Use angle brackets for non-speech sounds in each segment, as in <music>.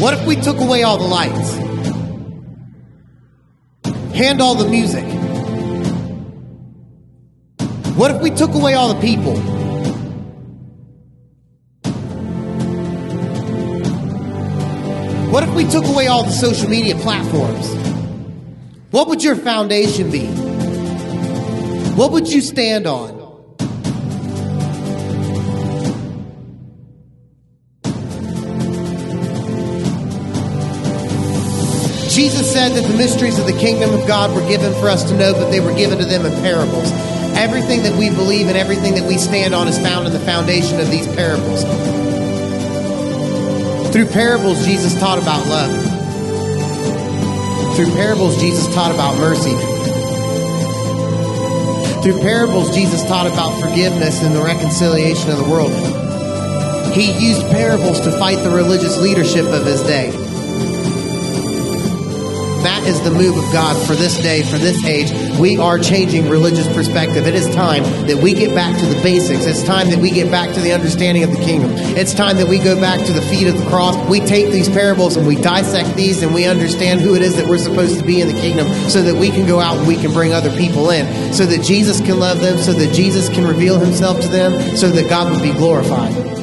What if we took away all the lights? Hand all the music? What if we took away all the people? What if we took away all the social media platforms? What would your foundation be? What would you stand on? Jesus said that the mysteries of the kingdom of God were given for us to know, but they were given to them in parables. Everything that we believe and everything that we stand on is found in the foundation of these parables. Through parables, Jesus taught about love. Through parables, Jesus taught about mercy. Through parables, Jesus taught about forgiveness and the reconciliation of the world. He used parables to fight the religious leadership of his day. That is the move of God for this day, for this age. We are changing religious perspective. It is time that we get back to the basics. It's time that we get back to the understanding of the kingdom. It's time that we go back to the feet of the cross. We take these parables and we dissect these and we understand who it is that we're supposed to be in the kingdom so that we can go out and we can bring other people in, so that Jesus can love them, so that Jesus can reveal himself to them, so that God would be glorified.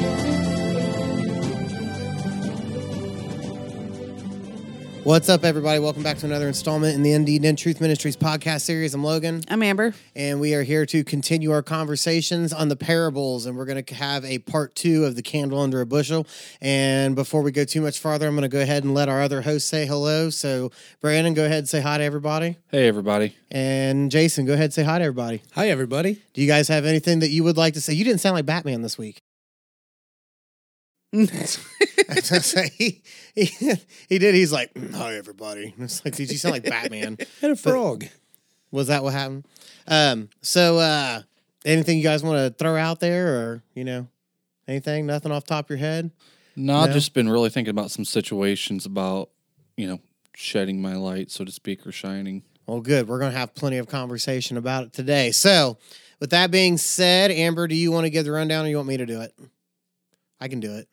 What's up, everybody? Welcome back to another installment in the Indeed and Truth Ministries podcast series. I'm Logan, I'm Amber. and we are here to continue our conversations on the parables. And we're going to have a part two of the candle under a bushel. And before we go too much farther, I'm going to go ahead and let our other host say hello. So, Brandon, go ahead and say hi to everybody. Hey, everybody. And Jason, go ahead and say hi to everybody. Hi, everybody. Do you guys have anything that you would like to say? You didn't sound like Batman this week. I was gonna say, he, he, he did. He's like, hi, everybody. <laughs> It's like, did you sound like Batman? <laughs> And a frog. Was that what happened? Um, so uh anything you guys want to throw out there or, you know, anything, nothing off the top of your head? No, I've just been really thinking about some situations about, you know, shedding my light, so to speak, or shining. Well, good. We're gonna have plenty of conversation about it today. So with that being said, Amber, do you want to give the rundown or you want me to do it? I can do it.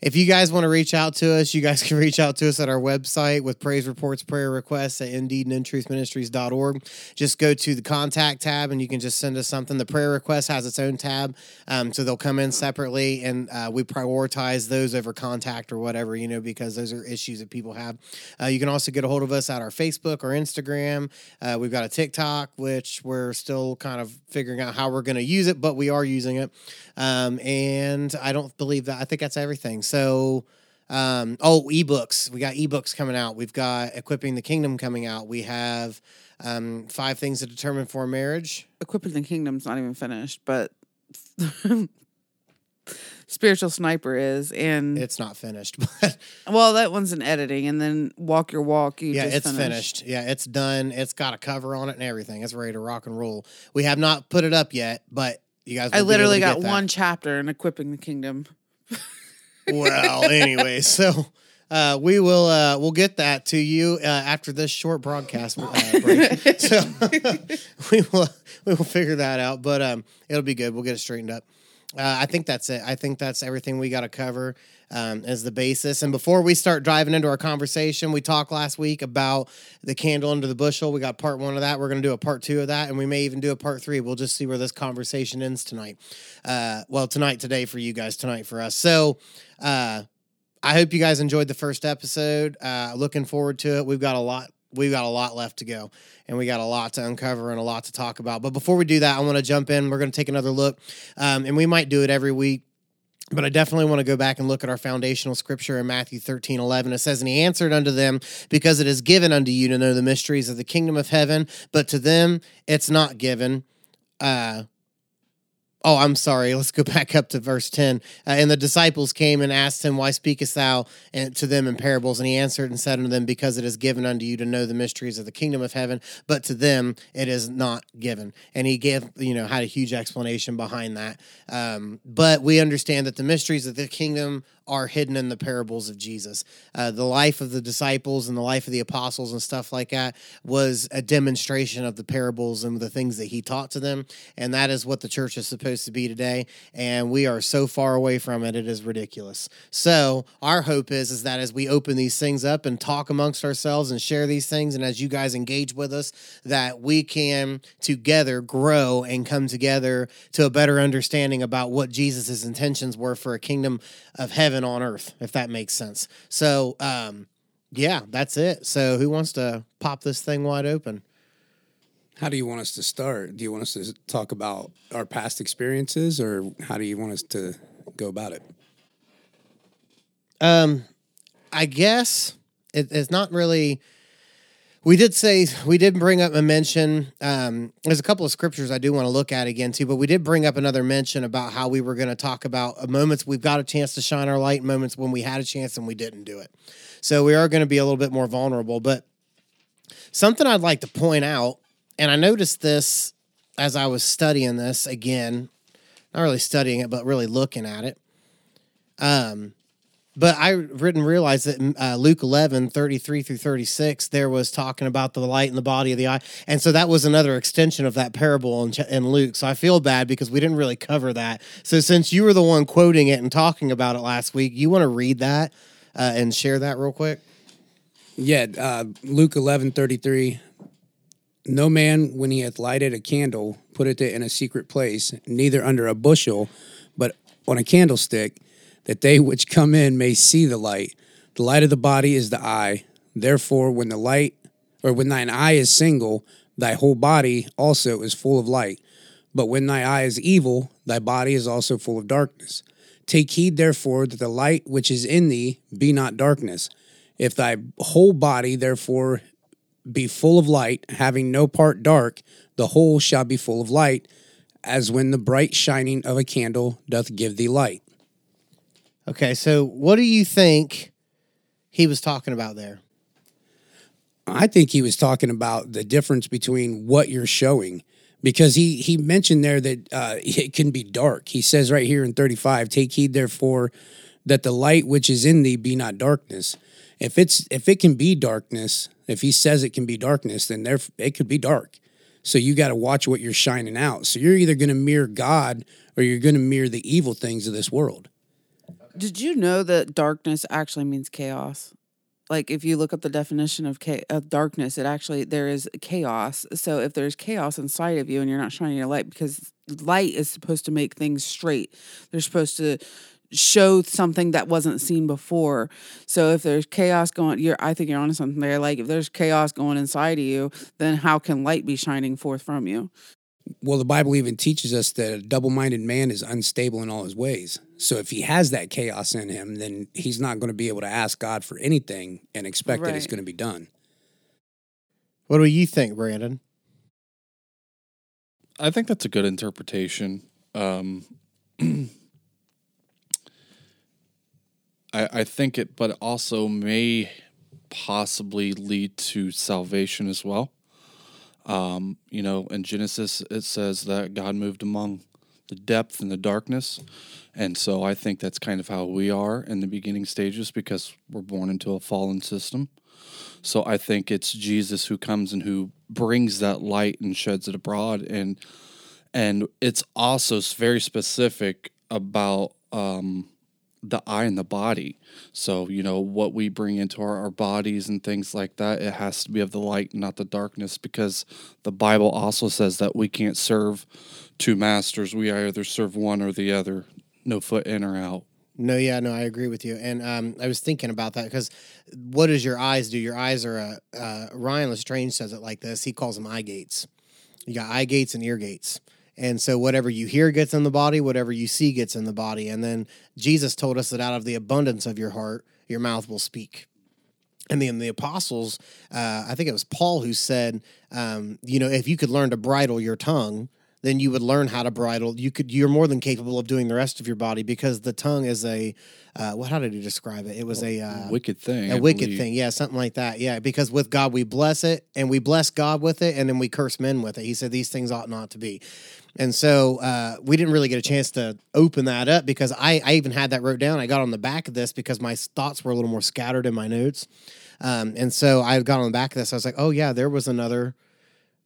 If you guys want to reach out to us, you guys <laughs> can reach out to us at our website with praise reports, prayer requests at indeedandintruthministries.org. Just go to the contact tab and you can just send us something. The prayer request has its own tab, um, so they'll come in separately, and uh, we prioritize those over contact or whatever, you know, because those are issues that people have. Uh, you can also get a hold of us at our Facebook or Instagram. Uh, we've got a TikTok, which we're still kind of figuring out how we're going to use it, but we are using it. Um, and I don't believe that. I think that's everything. So, um, oh, ebooks. We got ebooks coming out. We've got Equipping the Kingdom coming out. We have um, Five Things to Determine for Marriage. Equipping the Kingdom's not even finished, but <laughs> Spiritual Sniper is. And It's not finished, <laughs> but well, that one's in editing. And then Walk Your Walk, you yeah, just it's finished. Yeah, it's done. It's got a cover on it and everything. It's ready to rock and roll. We have not put it up yet, but you guys. I will be able literally got one chapter in Equipping the Kingdom. <laughs> well, anyway, <laughs> so uh, we will uh, we'll get that to you uh, after this short broadcast uh, break. so <laughs> we will we will figure that out, but um, it'll be good. We'll get it straightened up. Uh, I think that's it. I think that's everything we got to cover um, as the basis. And before we start driving into our conversation, we talked last week about the candle under the bushel. We got part one of that. We're going to do a part two of that, and we may even do a part three. We'll just see where this conversation ends tonight. Uh, well, tonight, today for you guys, tonight for us. So, uh, I hope you guys enjoyed the first episode. Uh, looking forward to it. We've got a lot. We've got a lot left to go, and we got a lot to uncover and a lot to talk about. But before we do that, I want to jump in. We're going to take another look, um, and we might do it every week. But I definitely want to go back and look at our foundational scripture in Matthew 13, 11. It says, And he answered unto them, Because it is given unto you to know the mysteries of the kingdom of heaven, but to them it's not given. Uh, Oh, I'm sorry. Let's go <laughs> back up to verse 10. Uh, and the disciples came and asked him, Why speakest thou to them in parables? And he answered and said unto them, Because it is given unto you to know the mysteries of the kingdom of heaven, but to them it is not given. And he gave, you know, had a huge explanation behind that. Um, but we understand that the mysteries of the kingdom are hidden in the parables of Jesus. Uh, the life of the disciples and the life of the apostles and stuff like that was a demonstration of the parables and the things that he taught to them. And that is what the church is supposed supposed to be today, and we are so far away from it, it is ridiculous. So our hope is is that as we open these things up and talk amongst ourselves and share these things, and as you guys engage with us, that we can together grow and come together to a better understanding about what Jesus' intentions were for a kingdom of heaven on earth, if that makes sense. So um yeah, that's it. So who wants to pop this thing wide open? How do you want us to start? Do you want us to talk about our past experiences, or how do you want us to go about it? Um, I guess it, it's not really. We did say we did bring up a mention. Um, there's a couple of scriptures I do want to look at again too, but we did bring up another mention about how we were going to talk about moments we've got a chance to shine our light, moments when we had a chance and we didn't do it. So we are going to be a little bit more vulnerable. But something I'd like to point out, and I noticed this as I was studying this again, not really studying it, but really looking at it. Um, but I didn't realize that uh, Luke 11, 33 through 36, there was talking about the light in the body of the eye. And so that was another extension of that parable in, in Luke. So I feel bad because we didn't really cover that. So since you were the one quoting it and talking about it last week, you want to read that uh, and share that real quick? Yeah, uh, Luke eleven thirty three. No man, when he hath lighted a candle, putteth it in a secret place, neither under a bushel, but on a candlestick, that they which come in may see the light. The light of the body is the eye. Therefore, when the light, or when thine eye is single, thy whole body also is full of light. But when thy eye is evil, thy body is also full of darkness. Take heed, therefore, that the light which is in thee be not darkness. If thy whole body, therefore, be full of light, having no part dark, the whole shall be full of light, as when the bright shining of a candle doth give thee light. Okay, so what do you think he was talking about there? I think he was talking about the difference between what you're showing because he he mentioned there that uh, <laughs> it can be dark. He says right here in 35, take heed therefore that the light which is in thee be not darkness. If it's if it can be darkness, if he says it can be darkness, then there it could be dark. So you got to watch what you're shining out. So you're either going to mirror God or you're going to mirror the evil things of this world. Did you know that darkness actually means chaos? Like if you look up the definition of of darkness, it actually there is chaos. So if there's chaos inside of you and you're not shining your light, because light is supposed to make things straight, they're supposed to show something that wasn't seen before. So if there's chaos going, you're I think you're onto something there. Like if there's chaos going inside of you, then how can light be shining forth from you? Well, the Bible even teaches us that a double minded man is unstable in all his ways. So if he has that chaos in him, then he's not going to be able to ask God for anything and expect that it's going to be done. What do you think, Brandon? I think that's a good interpretation. Um, <clears throat> I, I think it, but also may possibly lead to salvation as well. Um, you know, in Genesis, it says that God moved among the depth and the darkness. And so I think that's kind of how we are in the beginning stages because we're born into a fallen system. So I think it's Jesus who comes and who brings that light and sheds it abroad. And and it's also very specific about um, the eye and the body. So you know what we bring into our, our bodies and things like that. It has to be of the light, not the darkness, because the Bible also says that we can't serve two masters. We either serve one or the other. No foot in or out. No, yeah, no, I agree with you. And um, I was thinking about that because what does your eyes do? Your eyes are a uh, Ryan LeStrange says it like this. He calls them eye gates. You got eye gates and ear gates. And so whatever you hear gets in the body, whatever you see gets in the body. And then Jesus told us that out of the abundance of your heart, your mouth will speak. And then the apostles, uh, I think it was Paul who said, um, you know, if you could learn to bridle your tongue, then you would learn how to bridle. You could. You're more than capable of doing the rest of your body because the tongue is a. Uh, what? How did he describe it? It was a. Uh, wicked thing. a I wicked believe. thing, yeah, something like that, yeah. Because with God we bless it, and we bless God with it, and then we curse men with it. He said these things ought not to be, and so uh, we didn't really get a chance to open that up because I, I even had that wrote down. I got on the back of this because my thoughts were a little more scattered in my notes, um, and so I got on the back of this. I was like, oh yeah, there was another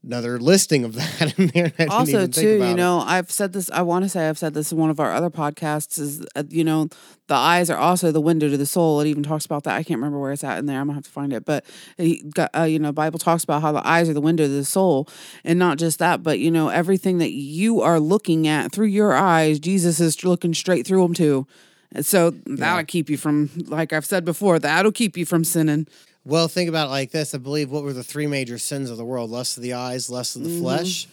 another listing of <laughs> that in there. Also too you it. know i've said this i want to say i've said this in one of our other podcasts is uh, you know the eyes are also the window to the soul. It even talks about that. I can't remember where it's at in there. I'm gonna have to find it. But he got, uh, you know bible talks about how the eyes are the window to the soul. And not just that but you know everything that you are looking at through your eyes jesus is looking straight through them too. And so that'll keep you from like i've said before that'll keep you from sinning Well, think about it like this. I believe what were the three major sins of the world? Lust of the eyes, lust of the Mm-hmm. flesh.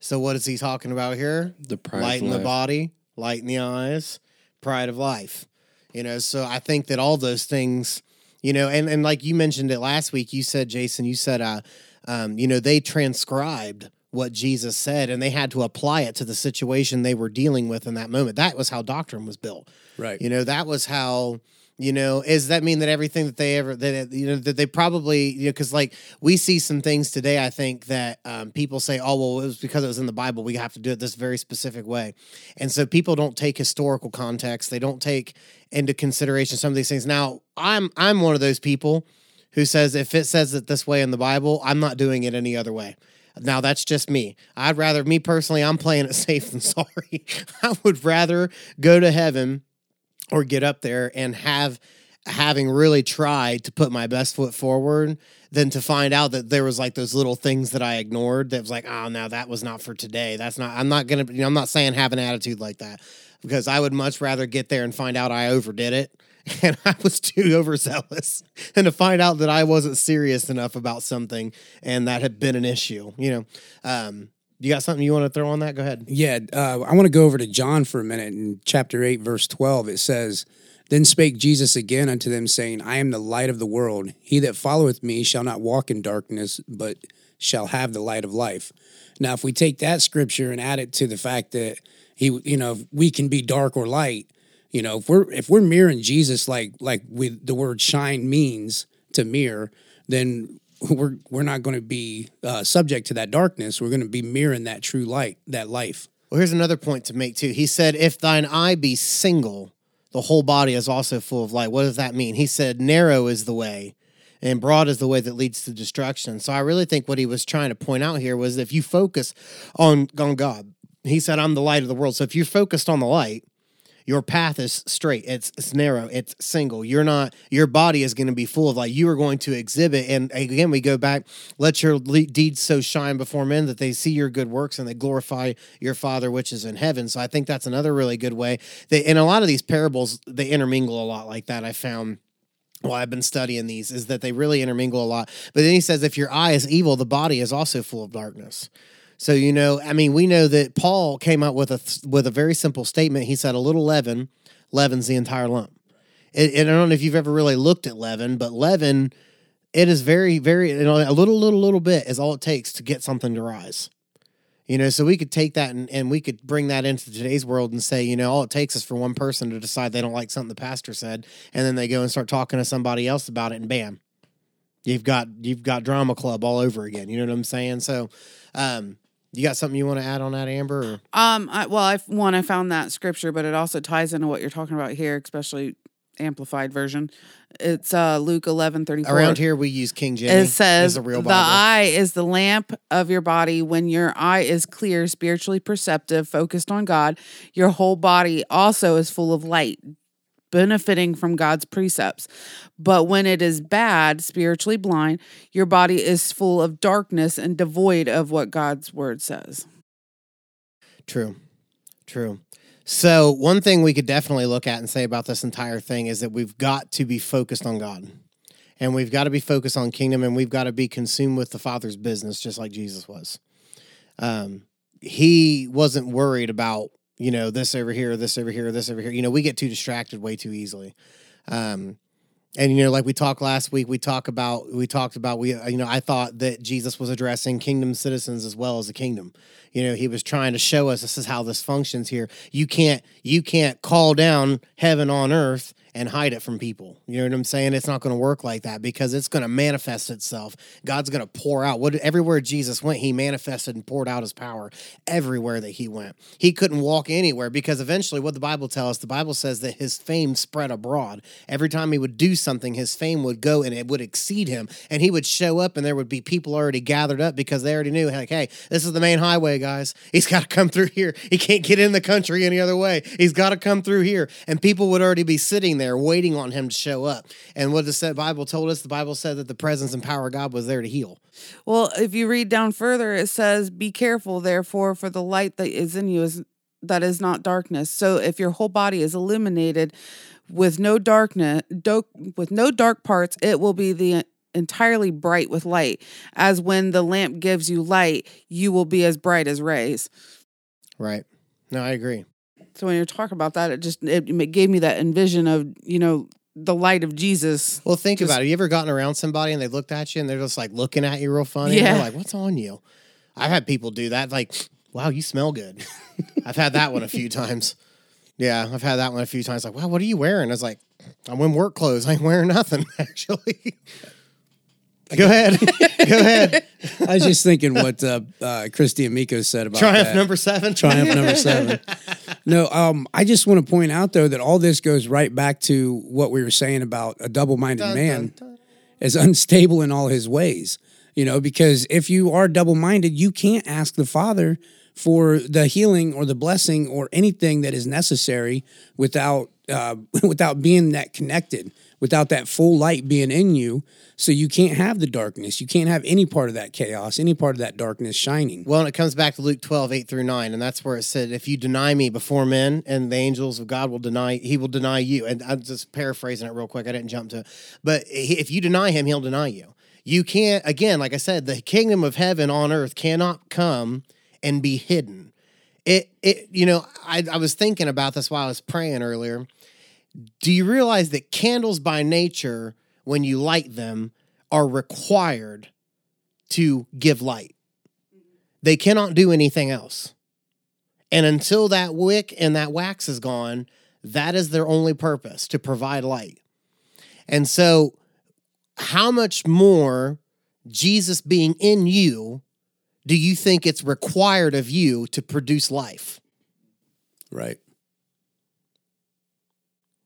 So what is he talking about here? The pride light of in the body, light in the eyes, pride of life. You know, so I think that all those things, you know, and, and like you mentioned it last week, you said, Jason, you said, uh, um, you know, they transcribed what Jesus said and they had to apply it to the situation they were dealing with in that moment. That was how doctrine was built. Right. You know, that was how. You know, does that mean that everything that they ever that you know that they probably you know because like we see some things today, I think that um, people say, oh well, it was because it was in the Bible. We have to do it this very specific way, and so people don't take historical context. They don't take into consideration some of these things. Now, I'm I'm one of those people who says if it says it this way in the Bible, I'm not doing it any other way. Now that's just me. I'd rather me personally, I'm playing it <laughs> safe than sorry. I would rather go to heaven or get up there and have having really tried to put my best foot forward than to find out that there was like those little things that I ignored that was like, oh no, that was not for today. That's not I'm not gonna you know, I'm not saying have an attitude like that because I would much rather get there and find out I overdid it <laughs> and I was too overzealous <laughs> and to find out that I wasn't serious enough about something and that had been an issue. You know, um, you got something you want to throw on that? Go ahead. Yeah, uh, I want to go over to John for a minute. In chapter 8, verse 12, it says, Then spake Jesus again unto them, saying, I am the light of the world. He that followeth me shall not walk in darkness, but shall have the light of life. Now, if we take that scripture and add it to the fact that he, you know, we can be dark or light, you know, if we're if we're mirroring Jesus like like with the word shine means to mirror, then we're we're not going to be uh, subject to that darkness. We're going to be mirroring that true light, that life. Well, here's another point to make too. He said, If thine eye be single, the whole body is also full of light. What does that mean? He said, Narrow is the way, and broad is the way that leads to destruction. So I really think what he was trying to point out here was if you focus on, on God, he said, I'm the light of the world. So if you're focused on the light, your path is straight. It's it's narrow. It's single. You're not. Your body is going to be full of like You are going to exhibit. And again, we go back. Let your deeds so shine before men that they see your good works and they glorify your Father which is in heaven. So I think that's another really good way. They in a lot of these parables they intermingle a lot like that. I found while I've been studying these is that they really intermingle a lot. But then he says, if your eye is evil, the body is also full of darkness. So you know, I mean, we know that Paul came out with a with a very simple statement. He said, "A little leaven leavens the entire lump." And, I don't know if you've ever really looked at leaven, but leaven, it is very, very you know, a little, little, little bit is all it takes to get something to rise. You know, so we could take that and, and we could bring that into today's world and say, you know, all it takes is for one person to decide they don't like something the pastor said, and then they go and start talking to somebody else about it, and bam, you've got you've got drama club all over again. You know what I'm saying? So, um, you got something you want to add on that, Amber? Or? Um, I, well, I one I found that scripture, but it also ties into what you're talking about here, especially amplified version. It's uh Luke eleven thirty four. Around here, we use King James. It says as a real the eye is the lamp of your body. When your eye is clear, spiritually perceptive, focused on God, your whole body also is full of light, benefiting from God's precepts. But when it is bad, spiritually blind, your body is full of darkness and devoid of what God's word says. True. True. So, one thing we could definitely look at and say about this entire thing is that we've got to be focused on God. And we've got to be focused on kingdom and we've got to be consumed with the Father's business, just like Jesus was. Um, he wasn't worried about, you know, this over here, this over here, this over here. You know, we get too distracted way too easily. Um, and you know like we talked last week we talk about we talked about we you know i thought that jesus was addressing kingdom citizens as well as the kingdom you know he was trying to show us this is how this functions here you can't you can't call down heaven on earth and hide it from people you know what i'm saying it's not going to work like that because it's going to manifest itself god's going to pour out what everywhere jesus went he manifested and poured out his power everywhere that he went he couldn't walk anywhere because eventually what the bible tells us the bible says that his fame spread abroad every time he would do something, his fame would go and it would exceed him. And he would show up and there would be people already gathered up because they already knew, like, hey, this is the main highway, guys. He's got to come through here. He can't get in the country any other way. He's got to come through here. And people would already be sitting there waiting on him to show up. And what the Bible told us, the Bible said that the presence and power of God was there to heal. Well, if you read down further, it says, Be careful, therefore, for the light that is in you is that is not darkness. So if your whole body is illuminated with no darkness, do, with no dark parts, it will be the entirely bright with light. As when the lamp gives you light, you will be as bright as rays. Right. No, I agree. So when you're talking about that, it just it, it gave me that envision of you know the light of Jesus. Well, think Just- about it. You ever gotten around somebody and they looked at you and they're just like looking at you real funny? Yeah. And they're like, what's on you? I've had people do that. Like, wow, you smell good. <laughs> I've had that one a few times. Yeah, I've had that one a few times. Like, wow, what are you wearing? I was like, I'm in work clothes. I ain't wearing nothing, <laughs> actually. <laughs> Go ahead. <laughs> Go ahead. I was just thinking what uh, uh, Christy and Miko said about Triumph that. number seven. Triumph number <laughs> seven. No, um, I just want to point out though that all this goes right back to what we were saying about a double-minded Dun, man dun, dun. is unstable in all his ways. You know, because if you are double-minded, you can't ask the Father for the healing or the blessing or anything that is necessary without uh, without being that connected, without that full light being in you. So you can't have the darkness. You can't have any part of that chaos, any part of that darkness shining. Well, and it comes back to Luke 12, 8 through 9. And that's where it said, if you deny me before men and the angels of God will deny, he will deny you. And I'm just paraphrasing it real quick. I didn't jump to it. But if you deny him, he'll deny you. You can't, again, like I said, the kingdom of heaven on earth cannot come and be hidden. It, it, you know, I, I was thinking about this while I was praying earlier. Do you realize that candles by nature, when you light them, are required to give light? They cannot do anything else. And until that wick and that wax is gone, that is their only purpose to provide light. And so, how much more Jesus being in you do you think it's required of you to produce life? Right.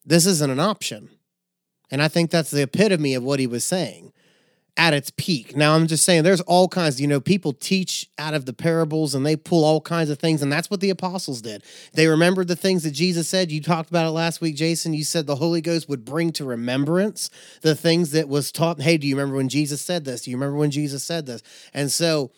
This isn't an option. And I think that's the epitome of what he was saying at its peak. Now, I'm just saying there's all kinds, you know, people teach out of the parables and they pull all kinds of things. And that's what the apostles did. They remembered the things that Jesus said. You talked about it last week, Jason. You said the Holy Ghost would bring to remembrance the things that was taught. Hey, do you remember when Jesus said this? Do you remember when Jesus said this? And so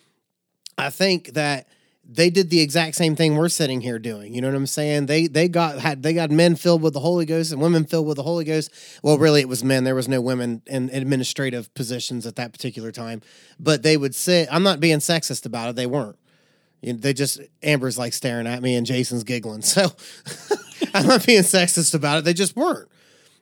I think that they did the exact same thing we're sitting here doing. You know what I'm saying? They they got had they got men filled with the Holy Ghost and women filled with the Holy Ghost. Well, really, it was men. There was no women in administrative positions at that particular time. But they would sit. I'm not being sexist about it. They weren't. You know, they just Amber's like staring at me and Jason's giggling. <laughs> So I'm not being sexist about it. They just weren't.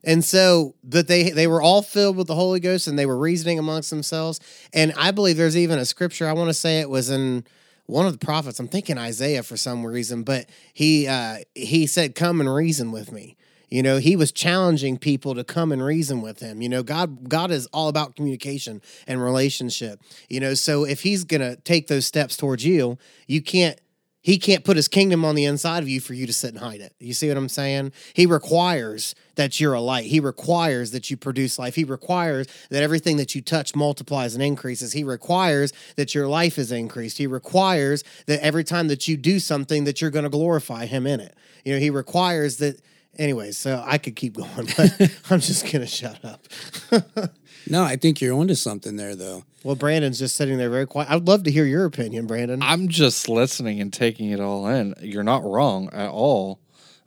And so that they they were all filled with the Holy Ghost and they were reasoning amongst themselves. And I believe there's even a scripture. I want to say it was in one of the prophets. I'm thinking Isaiah for some reason, but he uh, he said, "Come and reason with me." You know, he was challenging people to come and reason with him. You know, God God is all about communication and relationship. You know, so if he's gonna take those steps towards you, you can't he can't put his kingdom on the inside of you for you to sit and hide it. You see what I'm saying? He requires that you're a light. He requires that you produce life. He requires that everything that you touch multiplies and increases. He requires that your life is increased. He requires that every time that you do something that you're going to glorify him in it. You know, he requires that anyways, so I could keep <laughs> going, but I'm just going to shut up. <laughs> No, I think you're onto something there, though. well, Brandon's just sitting there very quiet. I'd love to hear your opinion, Brandon. I'm just listening and taking it all in. You're not wrong at all.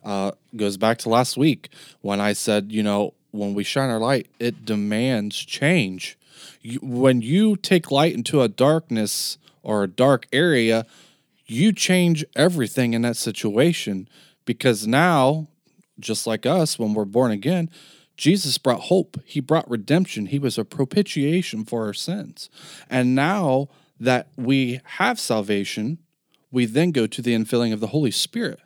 Uh, goes back to last week when I said, you know, when we shine our light, it demands change. You, when you take light into a darkness or a dark area, you change everything in that situation because now, just like us, when we're born again, Jesus brought hope. He brought redemption. He was a propitiation for our sins. And now that we have salvation, we then go to the infilling of the Holy Spirit.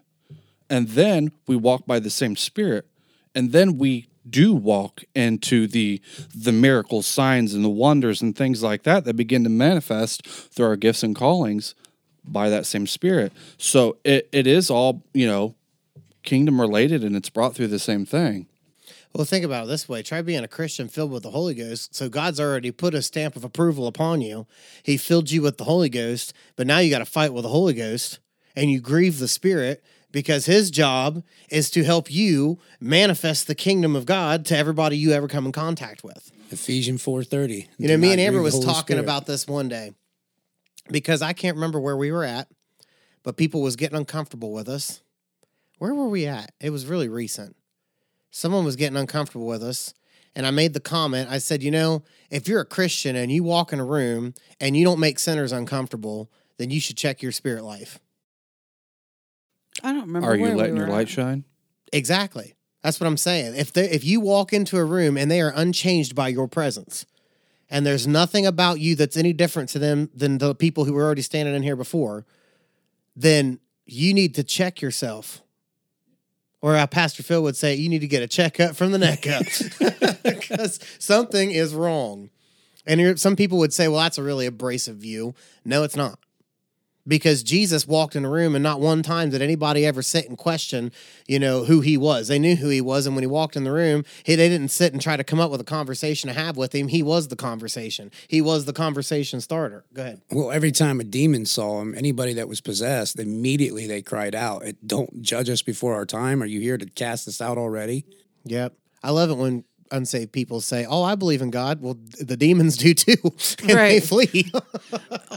And then we walk by the same Spirit. And then we do walk into the the miracles, signs, and the wonders and things like that that begin to manifest through our gifts and callings by that same Spirit. So it, it is all, you know, kingdom related and it's brought through the same thing. Well, think about it this way. Try being a Christian filled with the Holy Ghost. So God's already put a stamp of approval upon you. He filled you with the Holy Ghost, but now you got to fight with the Holy Ghost and you grieve the Spirit because his job is to help you manifest the kingdom of God to everybody you ever come in contact with. Ephesians four thirty. You know, me and Amber was talking about this one day because I can't remember where we were at, but people was getting uncomfortable with us. Where were we at? It was really recent. Someone was getting uncomfortable with us, and I made the comment. I said, you know, if you're a Christian and you walk in a room and you don't make sinners uncomfortable, then you should check your spirit life. I don't remember. Are you where we letting your were light shine? Exactly. That's what I'm saying. If they, if you walk into a room and they are unchanged by your presence, and there's nothing about you that's any different to them than the people who were already standing in here before, then you need to check yourself. Or how Pastor Phil would say, you need to get a checkup from the neck up <laughs> <laughs> because something is wrong. And some people would say, well, that's a really abrasive view. No, it's not because Jesus walked in a room and not one time did anybody ever sit and question, you know, who he was. They knew who he was, and when he walked in the room, he, they didn't sit and try to come up with a conversation to have with him. He was the conversation. He was the conversation starter. Go ahead. Well, every time a demon saw him, anybody that was possessed, immediately they cried out, "Don't judge us before our time. Are you here to cast us out already?" Yep. I love it when unsaved people say, "Oh, I believe in God." Well, the demons do too, <laughs> and they flee. <laughs>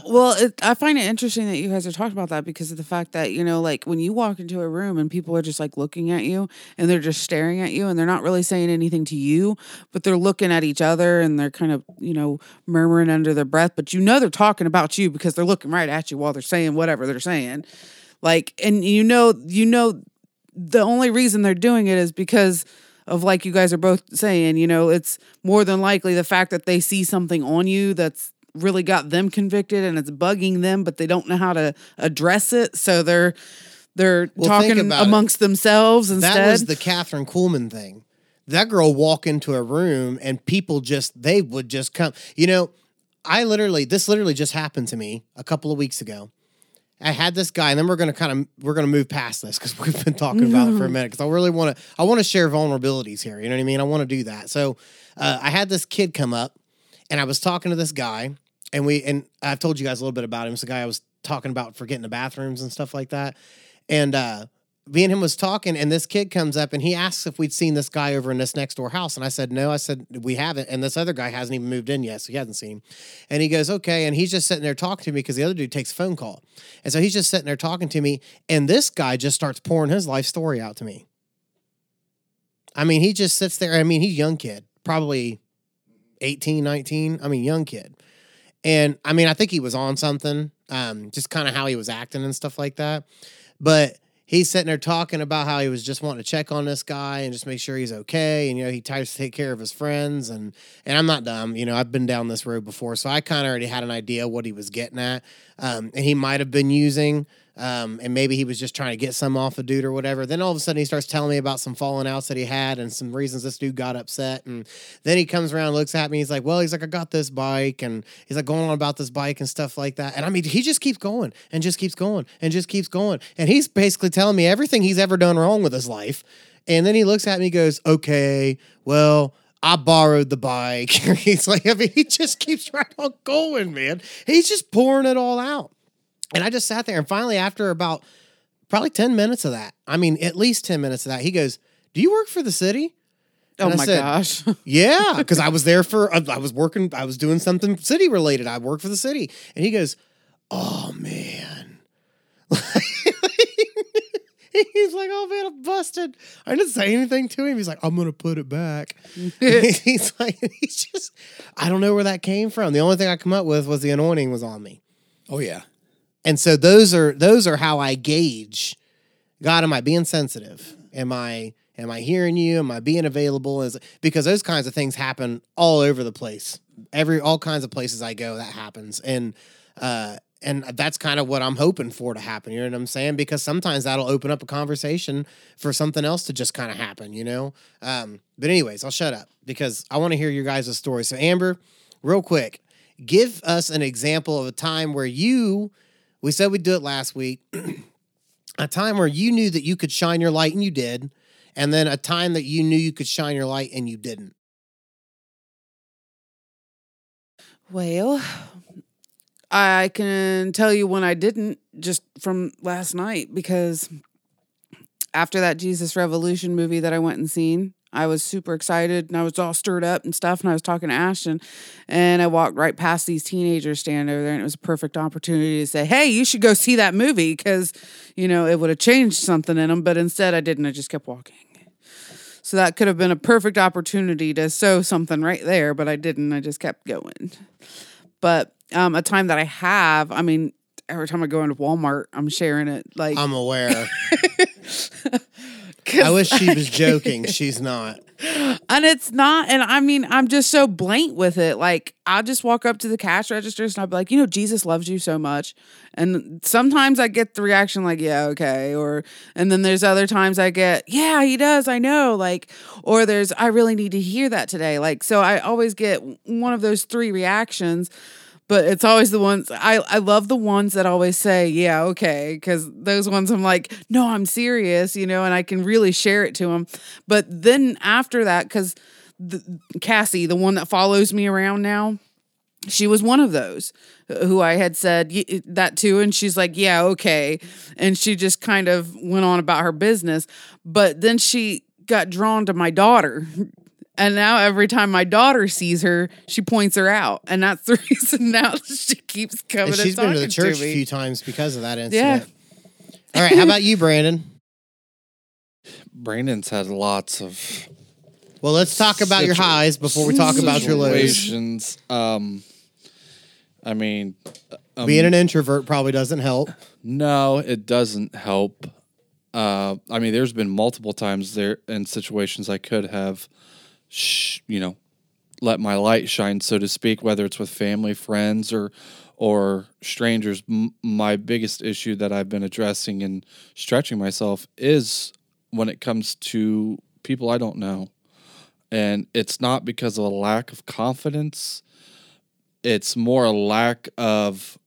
Well, it, I find it interesting that you guys are talking about that because of the fact that you know, like when you walk into a room and people are just like looking at you and they're just staring at you and they're not really saying anything to you, but they're looking at each other and they're kind of you know murmuring under their breath, but you know they're talking about you because they're looking right at you while they're saying whatever they're saying, like, and you know, you know, the only reason they're doing it is because of like you guys are both saying, you know, it's more than likely the fact that they see something on you that's really got them convicted and it's bugging them, but they don't know how to address it. So they're they're Well, talking about it. amongst themselves instead. That was the Kathryn Kuhlman thing. That girl walk into a room and people just they would just come. You know, I literally this literally just happened to me a couple of weeks ago. I had this guy, and then we're gonna kind of we're gonna move past this because we've been talking about it for a minute. Because I really want to I want to share vulnerabilities here. You know what I mean? I want to do that. So uh, I had this kid come up, and I was talking to this guy, and we and I've told you guys a little bit about him. It's the guy I was talking about forgetting the bathrooms and stuff like that. And uh, me and him was talking, and this kid comes up and he asks if we'd seen this guy over in this next door house. And I said, No, I said, we haven't. And this other guy hasn't even moved in yet, so he hasn't seen him. And he goes, Okay. And he's just sitting there talking to me because the other dude takes a phone call. And so he's just sitting there talking to me. And this guy just starts pouring his life story out to me. I mean, he just sits there. I mean, he's a young kid, probably 18, 19. I mean, young kid. And I mean, I think he was on something, um, just kind of how he was acting and stuff like that. But he's sitting there talking about how he was just wanting to check on this guy and just make sure he's okay. And you know, he tries to take care of his friends. And and I'm not dumb, you know, I've been down this road before, so I kind of already had an idea what he was getting at. Um, and he might have been using. Um, and maybe he was just trying to get some off a dude or whatever. Then all of a sudden he starts telling me about some falling outs that he had and some reasons this dude got upset. And then he comes around, looks at me. He's like, "Well, he's like, I got this bike," and he's like going on about this bike and stuff like that. And I mean, he just keeps going and just keeps going and just keeps going. And he's basically telling me everything he's ever done wrong with his life. And then he looks at me, goes, "Okay, well." I borrowed the bike. <laughs> he's like, I mean, he just keeps right on going, man. He's just pouring it all out. And I just sat there and finally, after about probably 10 minutes of that, I mean, at least 10 minutes of that, he goes, Do you work for the city? oh and I my said, gosh. <laughs> Yeah, because I was there for, I I was working, I was doing something city related. I work for the city. And he goes, Oh, man. <laughs> He's like, oh man, I'm busted. I didn't say anything to him. He's like, I'm gonna put it back. <laughs> he's like, he's just, I don't know where that came from. The only thing I come up with was the anointing was on me. Oh yeah. And so those are those are how I gauge God, am I being sensitive? Am I am I hearing you? Am I being available? Is because those kinds of things happen all over the place. Every all kinds of places I go, that happens. And uh and that's kind of what I'm hoping for to happen. You know what I'm saying? Because sometimes that'll open up a conversation for something else to just kind of happen, you know? Um, but anyways, I'll shut up because I want to hear your guys' story. So Amber, real quick, give us an example of a time where you we said we'd do it last week. a time where you knew that you could shine your light and you did, and then a time that you knew you could shine your light and you didn't. Well, I can tell you when I didn't just from last night because after that Jesus Revolution movie that I went and seen, I was super excited and I was all stirred up and stuff. And I was talking to Ashton and I walked right past these teenagers standing over there and it was a perfect opportunity to say, Hey, you should go see that movie because, you know, it would have changed something in them. But instead I didn't. I just kept walking. So that could have been a perfect opportunity to sow something right there, but I didn't. I just kept going. But um, a time that I have, I mean, every time I go into Walmart, I'm sharing it. Like, I'm aware. <laughs> I wish she was joking. She's not. and it's not. And I mean, I'm just so blank with it. Like, I'll just walk up to the cash registers and I'll be like, you know, Jesus loves you so much. And sometimes I get the reaction like, yeah, okay. Or, and then there's other times I get, yeah, he does. I know. Like, or there's, I really need to hear that today. Like, so I always get one of those three reactions but it's always the ones I, I love the ones that always say yeah okay because those ones i'm like no i'm serious you know and i can really share it to them but then after that because cassie the one that follows me around now she was one of those uh, who i had said that to and she's like yeah okay and she just kind of went on about her business. But then she got drawn to my daughter and now every time my daughter sees her, she points her out, and that's the <laughs> reason now she keeps coming. And she's and been to the church to a few times because of that incident. Yeah. All right, how about you, Brandon? <laughs> Brandon's had lots of. Well, let's talk about your highs before we talk about your lows. Um, I mean, um, being an introvert probably doesn't help. No, it doesn't help. Uh, I mean, there's been multiple times there in situations I could have sh- you know, let my light shine, so to speak, whether it's with family, friends, or or strangers. M- my biggest issue that I've been addressing and stretching myself is when it comes to people I don't know, and it's not because of a lack of confidence. It's more a lack of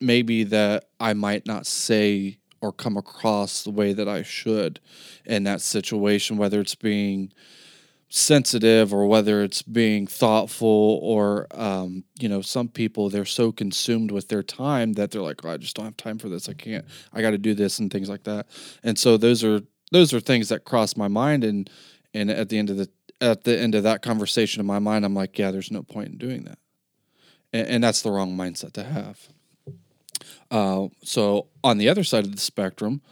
maybe that I might not say or come across the way that I should in that situation, whether it's being sensitive or whether it's being thoughtful or um, you know some people they're so consumed with their time that they're like oh, i just don't have time for this. I can't. I got to do this and things like that. And so those are those are things that cross my mind and and at the end of the at the end of that conversation in my mind i'm like yeah there's no point in doing that. And, and that's the wrong mindset to have. Uh, so on the other side of the spectrum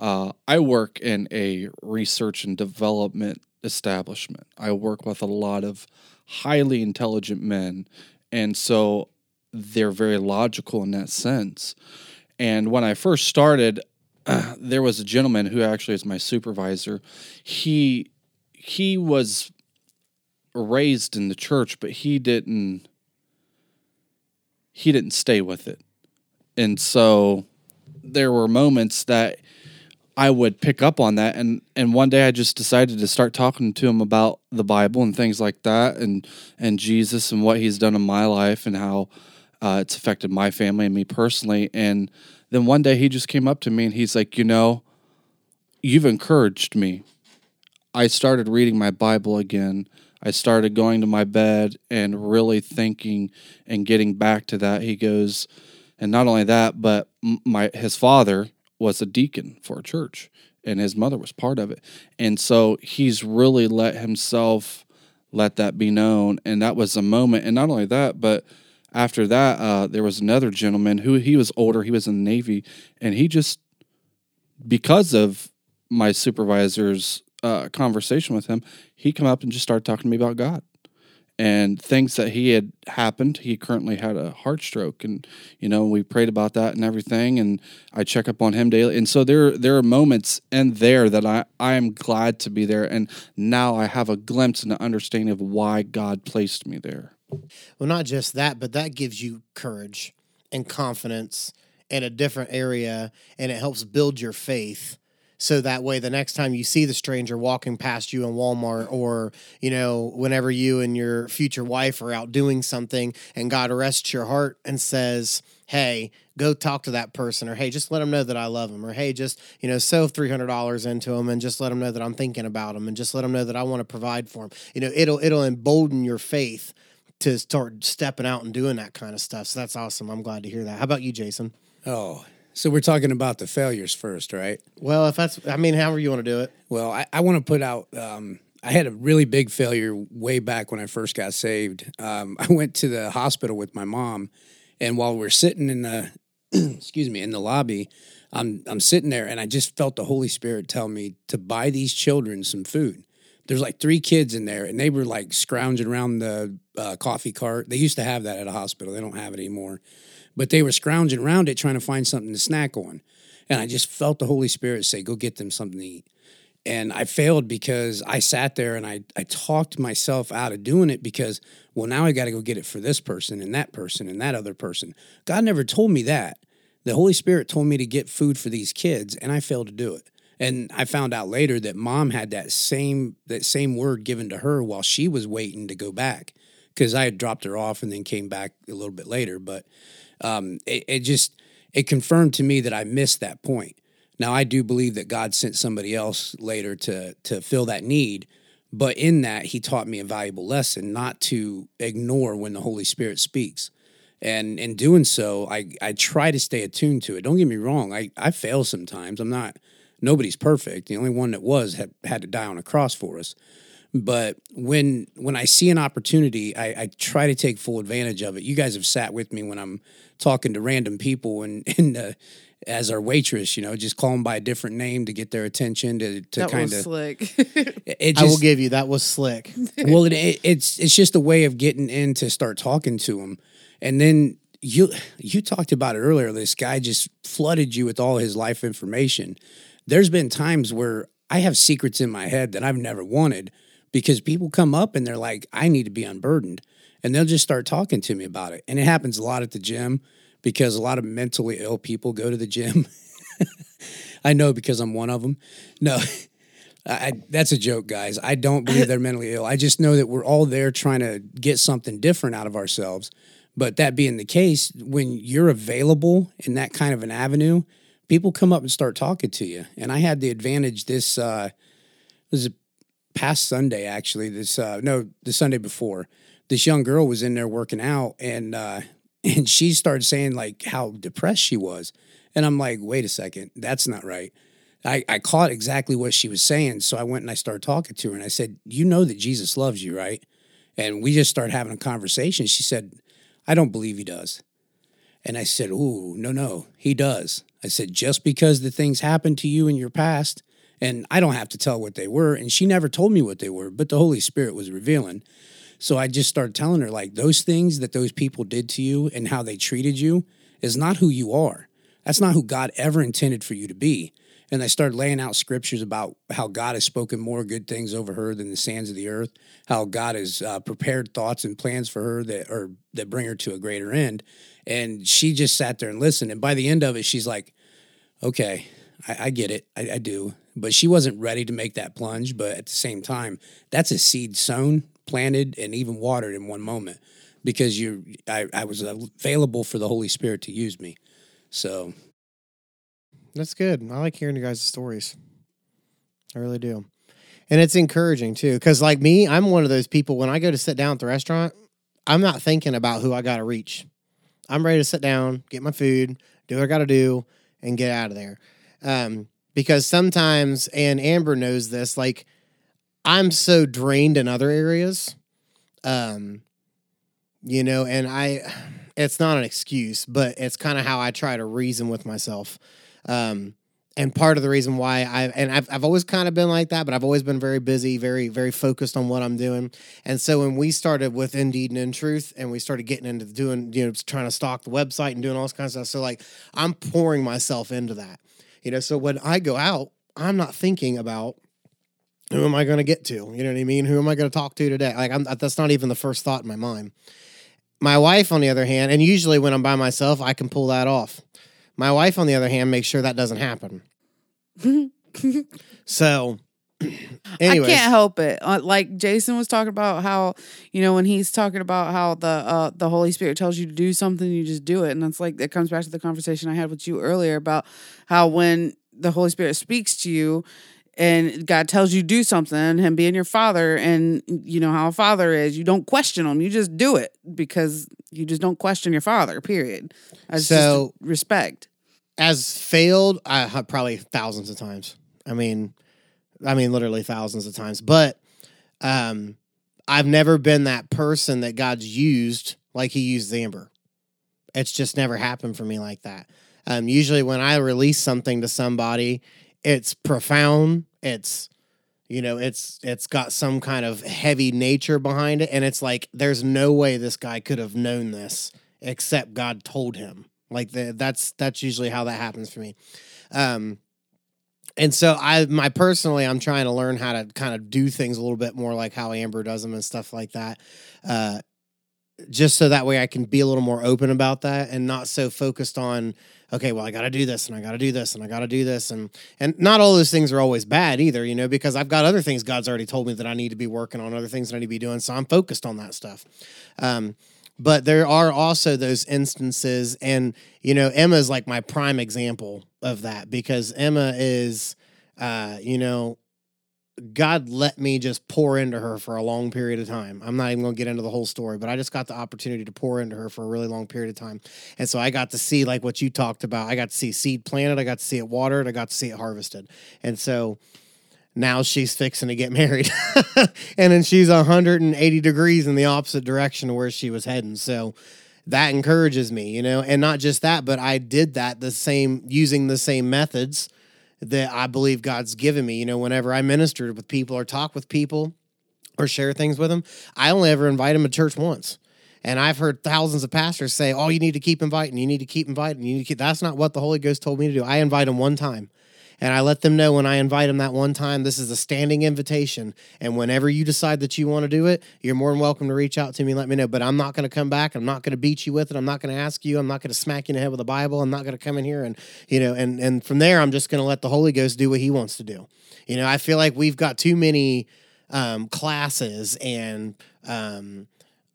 uh, I work in a research and development establishment. I work with a lot of highly intelligent men, and so they're very logical in that sense. And when I first started, uh, <clears throat> there was a gentleman who actually is my supervisor. He he was raised in the church, but he didn't he didn't stay with it. And so there were moments that I would pick up on that and and one day I just decided to start talking to him about the Bible and things like that and and Jesus and what he's done in my life and how uh, it's affected my family and me personally and then one day he just came up to me and he's like, "You know, you've encouraged me. I started reading my Bible again. I started going to my bed and really thinking and getting back to that." He goes, and not only that, but my his father was a deacon for a church and his mother was part of it. And so he's really let himself let that be known. And that was a moment. And not only that, but after that, uh, there was another gentleman who he was older, he was in the Navy, and he just, because of my supervisor's uh, conversation with him, he come up and just started talking to me about God and things that he had happened. He currently had a heart stroke, and you know we prayed about that and everything. And I check up on him daily, and so there there are moments in there that I I am glad to be there, and now I have a glimpse and an understanding of why God placed me there. Well, not just that, but that gives you courage and confidence in a different area, and it helps build your faith so that way the next time you see the stranger walking past you in Walmart or you know whenever you and your future wife are out doing something and God arrests your heart and says hey go talk to that person or hey just let them know that I love them or hey just you know sow $300 into them and just let them know that I'm thinking about them and just let them know that I want to provide for them you know it'll it'll embolden your faith to start stepping out and doing that kind of stuff. So that's awesome. I'm glad to hear that. How about you Jason? Oh, so we're talking about the failures first, right? well if that's I mean however you want to do it Well, I, I want to put out. Um, I had a really big failure way back when I first got saved. Um, <laughs> I went to the hospital with my mom, and while we're sitting in the, <clears throat> excuse me, in the lobby, I'm I'm sitting there, and I just felt the Holy Spirit tell me to buy these children some food. There's like three kids in there, and they were like scrounging around the uh, coffee cart. They used to have that at a hospital. They don't have it anymore, but they were scrounging around it trying to find something to snack on. And I just felt the Holy Spirit say, "Go get them something to eat." and I failed because I sat there and I, I talked myself out of doing it because, well, now I got to go get it for this person and that person and that other person. God never told me that. The Holy Spirit told me to get food for these kids, and I failed to do it. And I found out later that mom had that same that same word given to her while she was waiting to go back because I had dropped her off and then came back a little bit later. But um, it, it just it confirmed to me that I missed that point. Now I do believe that God sent somebody else later to to fill that need, but in that he taught me a valuable lesson not to ignore when the Holy Spirit speaks. And in doing so, I I try to stay attuned to it. Don't get me wrong, I I fail sometimes. I'm not nobody's perfect. The only one that was had had to die on a cross for us. But when when I see an opportunity, I, I try to take full advantage of it. You guys have sat with me when I'm talking to random people and <laughs> and uh, as our waitress, you know, just call them by a different name to get their attention to to kind of. slick. <laughs> It I will give you that was slick <laughs> well, it, it, it's it's just a way of getting in to start talking to them, and then you you talked about it earlier. This guy just flooded you with all his life information. There's been times where I have secrets in my head that I've never wanted because people come up and they're like, "I need to be unburdened," and they'll just start talking to me about it. And it happens a lot at the gym because a lot of mentally ill people go to the gym. <laughs> I know because I'm one of them. No, <laughs> I, that's a joke, guys. I don't believe they're mentally ill. I just know that we're all there trying to get something different out of ourselves. But that being the case, when you're available in that kind of an avenue, people come up and start talking to you. And I had the advantage this uh this is past Sunday actually. This uh no, the Sunday before. This young girl was in there working out and uh <laughs> and she started saying like how depressed she was. And I'm like, wait a second, that's not right. I, I caught exactly what she was saying. So I went and I started talking to her and I said, You know that Jesus loves you, right? And we just started having a conversation. She said, I don't believe he does. And I said, Ooh, no, no, he does. I said, Just because the things happened to you in your past, and I don't have to tell what they were. And she never told me what they were, but the Holy Spirit was revealing. So I just started telling her, like, those things that those people did to you and how they treated you is not who you are. That's not who God ever intended for you to be. And I started laying out scriptures about how God has spoken more good things over her than the sands of the earth, how God has uh, prepared thoughts and plans for her that are that bring her to a greater end. And she just sat there and listened. And by the end of it, she's like, "Okay, I, I get it, I, I do." But she wasn't ready to make that plunge. But at the same time, that's a seed sown, planted, and even watered in one moment because you, I, I was available for the Holy Spirit to use me. So That's good. I like hearing you guys' stories. I really do. And it's encouraging too. Because, like me, I'm one of those people when I go to sit down at the restaurant, I'm not thinking about who I got to reach. I'm ready to sit down, get my food, do what I got to do, and get out of there. Um, because sometimes, and Amber knows this, like I'm so drained in other areas. Um, you know, and I, it's not an excuse, but it's kind of how I try to reason with myself. Um, and part of the reason why I and I've I've always kind of been like that, but I've always been very busy, very very focused on what I'm doing. And so when we started with Indeed and In Truth, and we started getting into doing you know trying to stock the website and doing all this kind of stuff, so like I'm pouring myself into that, you know. So when I go out, I'm not thinking about who am I going to get to, you know what I mean? Who am I going to talk to today? Like I'm that's not even the first thought in my mind. My wife, on the other hand, and usually when I'm by myself, I can pull that off. My wife, on the other hand, makes sure that doesn't happen. <laughs> So, <clears throat> anyways, I can't help it. Uh, like Jason was talking about how you know when he's talking about how the uh, the Holy Spirit tells you to do something, you just do it, and it's like it comes back to the conversation I had with you earlier about how when the Holy Spirit speaks to you. And God tells you to do something, Him being your father, and you know how a father is. You don't question him; you just do it because you just don't question your father. Period. That's So- just respect. as failed, I have probably thousands of times. I mean, I mean, literally thousands of times. But um, I've never been that person that God's used like He used Amber. It's just never happened for me like that. Um, usually, when I release something to somebody, it's profound. It's you know, it's it's got some kind of heavy nature behind it, and it's like there's no way this guy could have known this except God told him. Like the, that's that's usually how that happens for me. Um, and so I my personally I'm trying to learn how to kind of do things a little bit more like how Amber does them and stuff like that. Uh, just so that way I can be a little more open about that and not so focused on okay, well I got to do this and I got to do this and I got to do this and and not all those things are always bad either, you know, because I've got other things God's already told me that I need to be working on, other things that I need to be doing, so I'm focused on that stuff. Um, but there are also those instances and you know emma's like my prime example of that because emma is uh you know god let me just pour into her for a long period of time. I'm not even going to get into the whole story but i just got the opportunity to pour into her for a really long period of time. And so i got to see like what you talked about. I got to see seed planted i got to see it watered i got to see it harvested. And so now she's fixing to get married <laughs> and then she's 180 degrees in the opposite direction of where she was heading so that encourages me you know and not just that but i did that the same using the same methods that i believe god's given me you know whenever i ministered with people or talk with people or share things with them i only ever invite them to church once and I've heard thousands of pastors say, "Oh, you need to keep inviting. You need to keep inviting. You need to keep." That's not what the Holy Ghost told me to do. I invite them one time, and I let them know when I invite them that one time, this is a standing invitation. And whenever you decide that you want to do it, you're more than welcome to reach out to me and let me know. But I'm not going to come back. I'm not going to beat you with it. I'm not going to ask you. I'm not going to smack you in the head with a Bible. I'm not going to come in here and, you know, and, and from there, I'm just going to let the Holy Ghost do what he wants to do. You know, I feel like we've got too many um, classes and, um,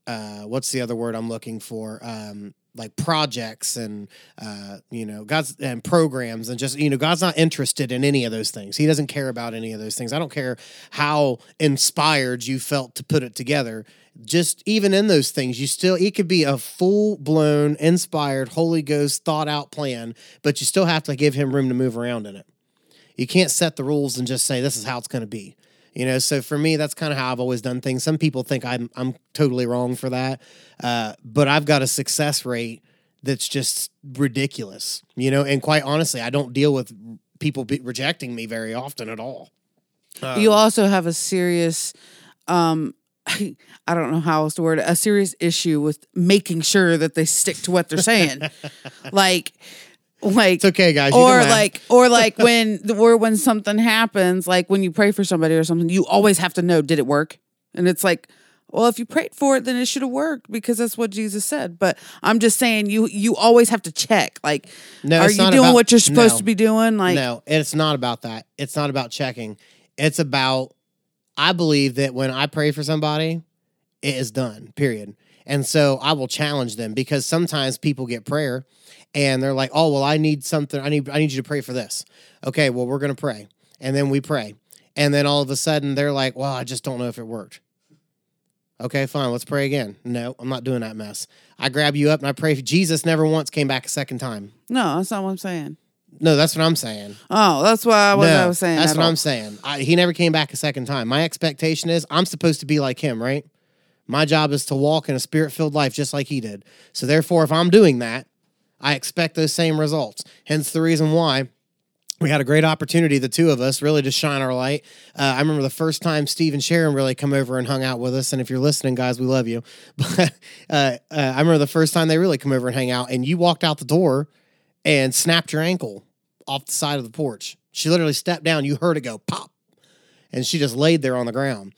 uh, what's the other word I'm looking for? Um, like projects and uh, you know God's and programs and just you know God's not interested in any of those things. He doesn't care about any of those things. I don't care how inspired you felt to put it together. Just even in those things, you still it could be a full blown inspired Holy Ghost thought out plan, but you still have to give him room to move around in it. You can't set the rules and just say this is how it's going to be. You know, so for me, that's kind of how I've always done things. Some people think I'm I'm totally wrong for that, uh, but I've got a success rate that's just ridiculous. You know, and quite honestly, I don't deal with people be rejecting me very often at all. you also have a serious um <laughs> I don't know how else to word it, a serious issue with making sure that they stick to what they're saying. <laughs> like like It's okay, guys. You or like or <laughs> like when or when something happens, like when you pray for somebody or something, you always have to know did it work? And it's like well, if you prayed for it, then it should have worked because that's what Jesus said. But I'm just saying, you you always have to check. Like, No, are you doing about- what you're supposed no. to be doing? Like, no, it's not about that. It's not about checking. It's about I believe that when I pray for somebody, it is done. Period. And so I will challenge them because sometimes people get prayer and they're like, "Oh, well, I need something. I need I need you to pray for this." Okay, well, we're going to pray. And then we pray. And then all of a sudden they're like, "Well, I just don't know if it worked." Okay, fine. Let's pray again. No, I'm not doing that mess. I grab you up and I pray. Jesus never once came back a second time. no, that's not what I'm saying. No, that's what I'm saying. Oh, that's what I was, no, I was saying. That's what all. I'm saying. I, he never came back a second time. My expectation is I'm supposed to be like him, right? My job is to walk in a spirit filled life just like he did. So, therefore, if I'm doing that, I expect those same results. Hence the reason why we had a great opportunity, the two of us, really to shine our light. Uh, I remember the first time Steve and Sharon really come over and hung out with us. And if you're listening, guys, we love you. <laughs> But uh, uh, I remember the first time they really come over and hang out, and you walked out the door and snapped your ankle off the side of the porch. She literally stepped down. You heard it go pop, and she just laid there on the ground.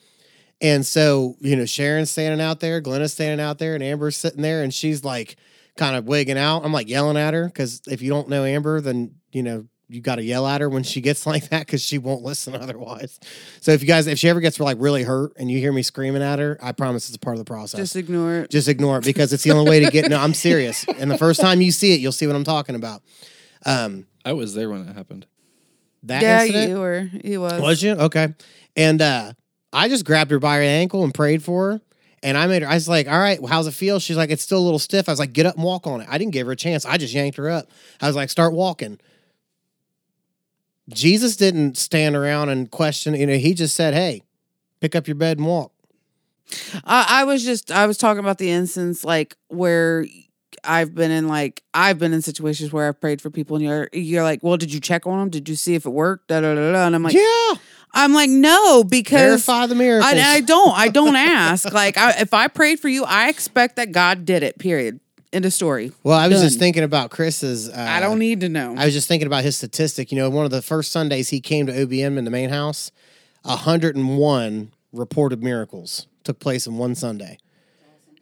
And so, you know, Sharon's standing out there, Glenna's standing out there, and Amber's sitting there, and she's like kind of wigging out. I'm like yelling at her because if you don't know Amber, then, you know, you got to yell at her when she gets <laughs> like that because she won't listen <laughs> otherwise. So if you guys, if she ever gets like really hurt and you hear me screaming at her, I promise it's a part of the process. Just ignore it. Just ignore it because it's the only way to get. No, I'm serious. <laughs> And the first time you see it, you'll see what I'm talking about. Um, I was there when it happened. that yeah, incident. you were. He was. Was you? Okay. And uh I just grabbed her by her ankle and prayed for her. And I made her, I was like, all right, well, how's it feel? She's like, it's still a little stiff. I was like, get up and walk on it. I didn't give her a chance. I just yanked her up. I was like, start walking. Jesus didn't stand around and question, you know, he just said, hey, pick up your bed and walk. I, I was just I was talking about the instance like where I've been in like I've been in situations where I've prayed for people and you're you're like, well, did you check on them? Did you see if it worked? Da, da, da, da. And I'm like, yeah. I'm like, no, because Verify the miracles. I, I don't I don't ask. Like, I, if I prayed for you, I expect that God did it. Period. End of story. well, I was just thinking about Chris's. Uh, I don't need to know. I was just thinking about his statistic. You know, one of the first Sundays he came to OBM in the main house, 101 reported miracles took place in one Sunday.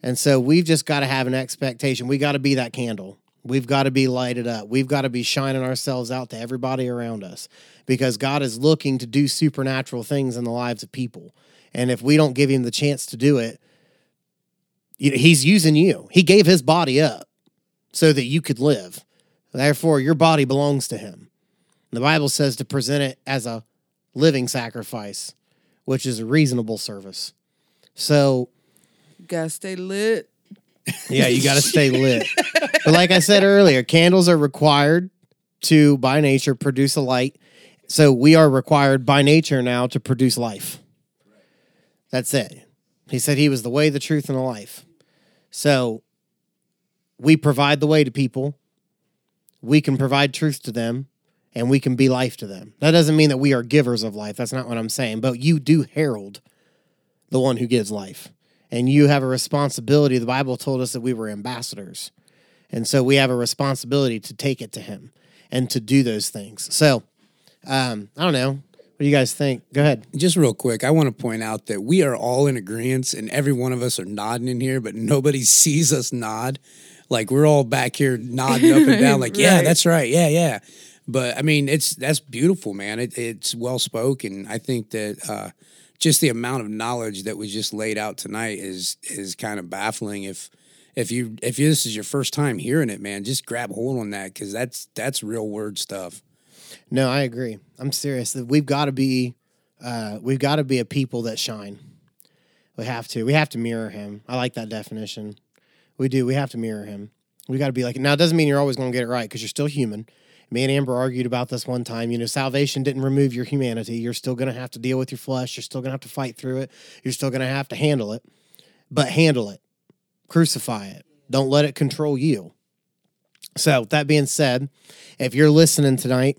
And so we've just got to have an expectation. We got to be that candle. We've got to be lighted up. We've got to be shining ourselves out to everybody around us because God is looking to do supernatural things in the lives of people. And if we don't give him the chance to do it, he's using you. He gave his body up so that you could live. Therefore, your body belongs to him. The Bible says to present it as a living sacrifice, which is a reasonable service. So, Gotta stay lit. Yeah, you got to stay lit. But like I said earlier, candles are required to, by nature, produce a light. So we are required by nature now to produce life. That's it. He said he was the way, the truth, and the life. So we provide the way to people. We can provide truth to them and we can be life to them. That doesn't mean that we are givers of life. That's not what I'm saying. But you do herald the one who gives life. And you have a responsibility. The Bible told us that we were ambassadors. And so we have a responsibility to take it to him and to do those things. So, um, I don't know. What do you guys think? Go ahead. Just real quick, I want to point out that we are all in agreement and every one of us are nodding in here, but nobody <laughs> sees us nod. Like we're all back here nodding up and down, <laughs> like, yeah, Right. that's right. Yeah, yeah. But I mean, it's that's beautiful, man. It, it's well spoken. I think that uh, just the amount of knowledge that was just laid out tonight is is kind of baffling. If if you if this is your first time hearing it, man, just grab hold on that because that's that's real word stuff. No, I agree. I'm serious. We've got to be, uh, we've got to be a people that shine. We have to. We have to mirror him. I like that definition. We do. We have to mirror him. We got to be like. Now, it doesn't mean you're always going to get it right because you're still human. Me and Amber argued about this one time. You know, salvation didn't remove your humanity. You're still going to have to deal with your flesh. You're still going to have to fight through it. You're still going to have to handle it, but handle it. Crucify it. Don't let it control you. So, that being said, if you're listening tonight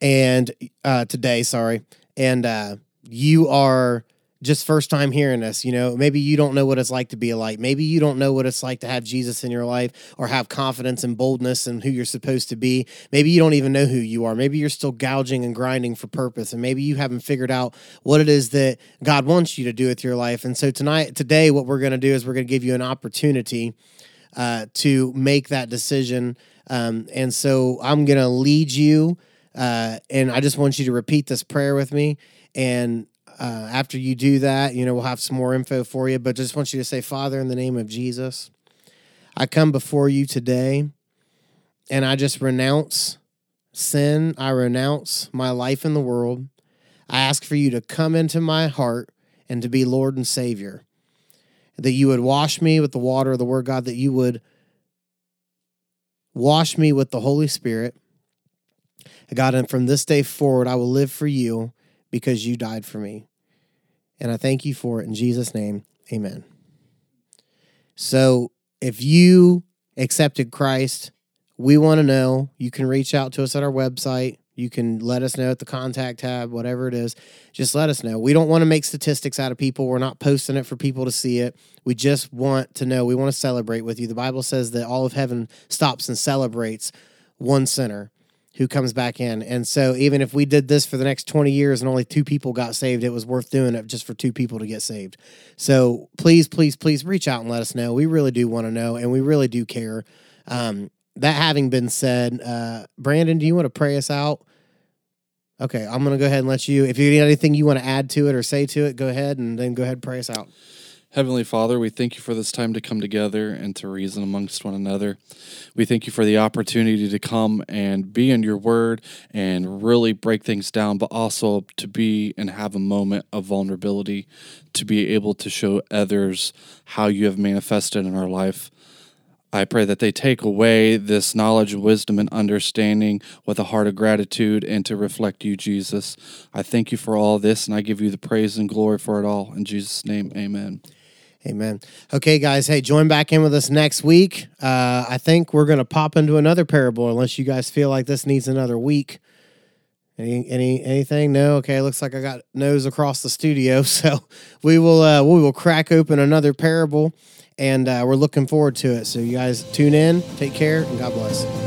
and uh, today, sorry, and uh, you are just first time hearing this, you know, maybe you don't know what it's like to be a light. Maybe you don't know what it's like to have Jesus in your life or have confidence and boldness and who you're supposed to be. Maybe you don't even know who you are. Maybe you're still gouging and grinding for purpose, and maybe you haven't figured out what it is that God wants you to do with your life. And so tonight, today, what we're going to do is we're going to give you an opportunity uh, to make that decision. Um, and so I'm going to lead you. Uh, and I just want you to repeat this prayer with me. And uh, after you do that, you know, we'll have some more info for you. But just want you to say, Father, in the name of Jesus, I come before you today and I just renounce sin. I renounce my life in the world. I ask for you to come into my heart and to be Lord and Savior that you would wash me with the water of the word God, that you would wash me with the Holy Spirit. God, and from this day forward, I will live for you because you died for me. And I thank you for it in Jesus' name. Amen. So if you accepted Christ, we want to know. You can reach out to us at our website. You can let us know at the contact tab, whatever it is. Just let us know. We don't want to make statistics out of people. We're not posting it for people to see it. We just want to know. We want to celebrate with you. The Bible says that all of heaven stops and celebrates one sinner who comes back in. And so even if we did this for the next 20 years and only two people got saved, it was worth doing it just for two people to get saved. So please, please, please reach out and let us know. We really do want to know and we really do care. Um, that having been said, uh, Brandon, do you want to pray us out Okay, I'm gonna go ahead and let you. If you need anything you want to add to it or say to it, go ahead and then go ahead and pray us out. Heavenly Father, we thank you for this time to come together and to reason amongst one another. We thank you for the opportunity to come and be in your word and really break things down, but also to be and have a moment of vulnerability to be able to show others how you have manifested in our life. I pray that they take away this knowledge, wisdom, and understanding with a heart of gratitude and to reflect you, Jesus. I thank you for all this, and I give you the praise and glory for it all. In Jesus' name, amen. Amen. Okay, guys. Hey, join back in with us next week. Uh, I think we're going to pop into another parable, unless you guys feel like this needs another week. Any, any, anything? No. Okay. Looks like I got nose across the studio, <laughs> so we will, uh, we will crack open another parable, and uh, we're looking forward to it. So you guys tune in, take care, and God bless.